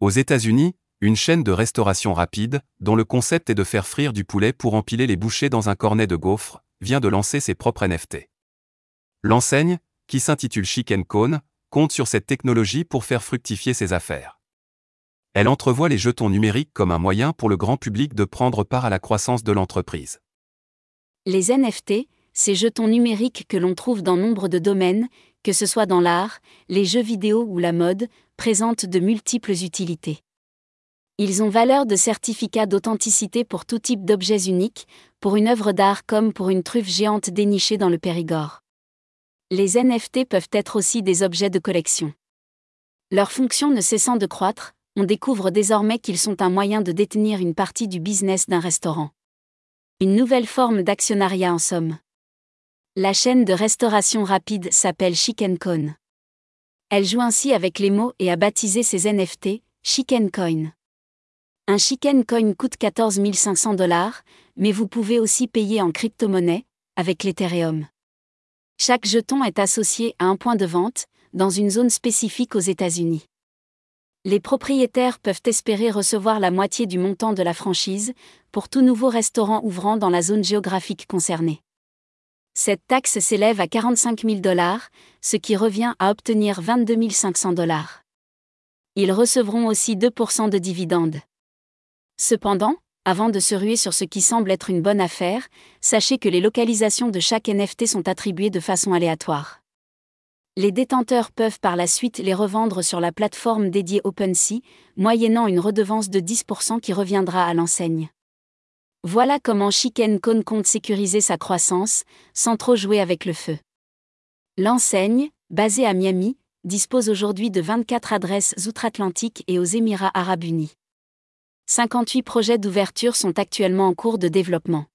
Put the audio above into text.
Aux États-Unis, une chaîne de restauration rapide, dont le concept est de faire frire du poulet pour empiler les bouchées dans un cornet de gaufres, vient de lancer ses propres NFT. L'enseigne, qui s'intitule Chicken Cone, compte sur cette technologie pour faire fructifier ses affaires. Elle entrevoit les jetons numériques comme un moyen pour le grand public de prendre part à la croissance de l'entreprise. Les NFT, ces jetons numériques que l'on trouve dans nombre de domaines, que ce soit dans l'art, les jeux vidéo ou la mode, présentent de multiples utilités. Ils ont valeur de certificat d'authenticité pour tout type d'objets uniques, pour une œuvre d'art comme pour une truffe géante dénichée dans le Périgord. Les NFT peuvent être aussi des objets de collection. Leur fonction ne cessant de croître, on découvre désormais qu'ils sont un moyen de détenir une partie du business d'un restaurant. Une nouvelle forme d'actionnariat en somme. La chaîne de restauration rapide s'appelle Chicken Cone. Elle joue ainsi avec les mots et a baptisé ses NFT Chicken Coin. Un Chicken Coin coûte 14 500 dollars, mais vous pouvez aussi payer en crypto-monnaie, avec l'Ethereum. Chaque jeton est associé à un point de vente, dans une zone spécifique aux États-Unis les propriétaires peuvent espérer recevoir la moitié du montant de la franchise, pour tout nouveau restaurant ouvrant dans la zone géographique concernée. Cette taxe s'élève à 45 000 dollars, ce qui revient à obtenir 22 500 dollars. Ils recevront aussi 2% de dividendes. Cependant, avant de se ruer sur ce qui semble être une bonne affaire, sachez que les localisations de chaque NFT sont attribuées de façon aléatoire les détenteurs peuvent par la suite les revendre sur la plateforme dédiée OpenSea, moyennant une redevance de 10% qui reviendra à l'enseigne. Voilà comment Chicken Cone compte sécuriser sa croissance, sans trop jouer avec le feu. L'enseigne, basée à Miami, dispose aujourd'hui de 24 adresses outre-Atlantique et aux Émirats arabes unis. 58 projets d'ouverture sont actuellement en cours de développement.